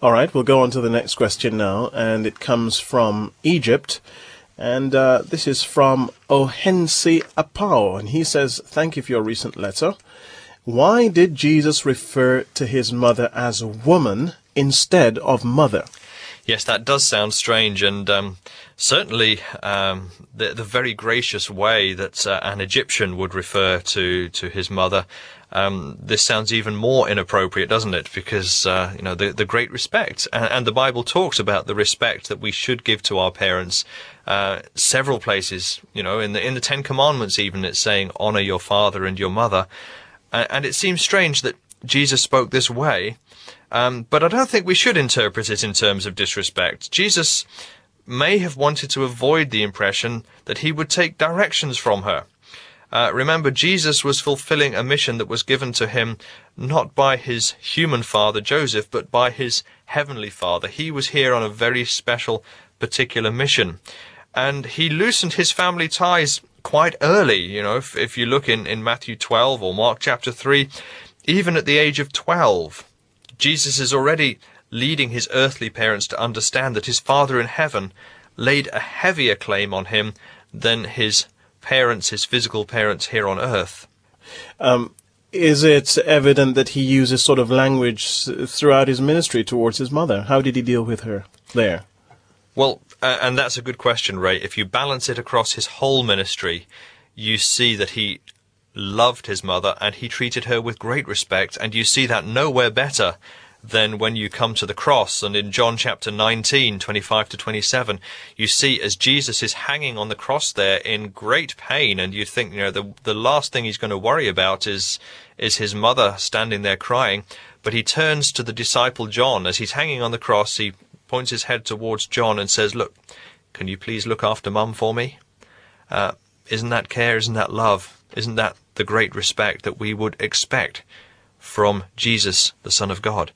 All right, we'll go on to the next question now, and it comes from Egypt. And uh, this is from Ohenese Apao, and he says, Thank you for your recent letter. Why did Jesus refer to his mother as woman instead of mother? Yes, that does sound strange, and um, certainly um, the, the very gracious way that uh, an Egyptian would refer to to his mother. Um, this sounds even more inappropriate, doesn't it? Because uh, you know the the great respect, and, and, the Bible talks about the respect that we should give to our parents. Uh, several places, you know, in the in the Ten Commandments, even it's saying honor your father and your mother. And it seems strange that Jesus spoke this way, um, but I don't think we should interpret it in terms of disrespect. Jesus may have wanted to avoid the impression that he would take directions from her. Uh, remember, Jesus was fulfilling a mission that was given to him not by his human father Joseph, but by his heavenly father. He was here on a very special, particular mission. And he loosened his family ties quite early. You know, if, if you look in, in Matthew 12 or Mark chapter 3, even at the age of 12, Jesus is already leading his earthly parents to understand that his Father in heaven laid a heavier claim on him than his parents, his physical parents here on earth. Um, is it evident that he uses sort of language throughout his ministry towards his mother? How did he deal with her there? Well, uh, and that's a good question, Ray. If you balance it across his whole ministry, you see that he loved his mother and he treated her with great respect, and you see that nowhere better than when you come to the cross. And in John chapter 19, 25 to 27, you see as Jesus is hanging on the cross there in great pain, and you think, you know, the, the last thing he's going to worry about is, is his mother standing there crying. But he turns to the disciple John as he's hanging on the cross. He points his head towards John and says, Look, can you please look after mum for me? Uh, isn't that care? Isn't that love? Isn't that the great respect that we would expect from Jesus, the Son of God?